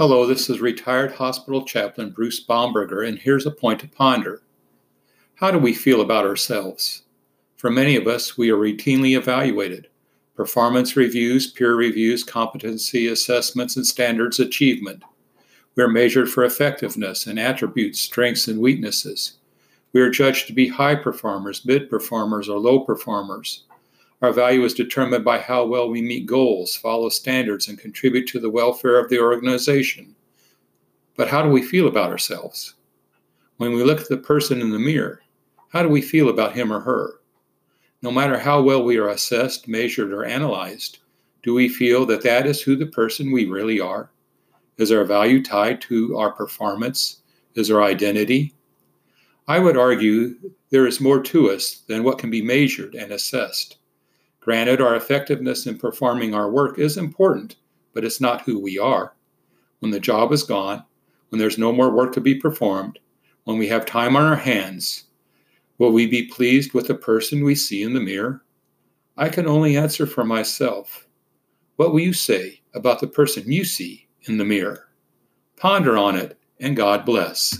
Hello, this is retired hospital chaplain Bruce Baumberger, and here's a point to ponder. How do we feel about ourselves? For many of us, we are routinely evaluated. Performance reviews, peer reviews, competency assessments, and standards achievement. We are measured for effectiveness and attributes, strengths, and weaknesses. We are judged to be high performers, mid performers, or low performers. Our value is determined by how well we meet goals, follow standards, and contribute to the welfare of the organization. But how do we feel about ourselves? When we look at the person in the mirror, how do we feel about him or her? No matter how well we are assessed, measured, or analyzed, do we feel that that is who the person we really are? Is our value tied to our performance? Is our identity? I would argue there is more to us than what can be measured and assessed. Granted, our effectiveness in performing our work is important, but it's not who we are. When the job is gone, when there's no more work to be performed, when we have time on our hands, will we be pleased with the person we see in the mirror? I can only answer for myself. What will you say about the person you see in the mirror? Ponder on it, and God bless.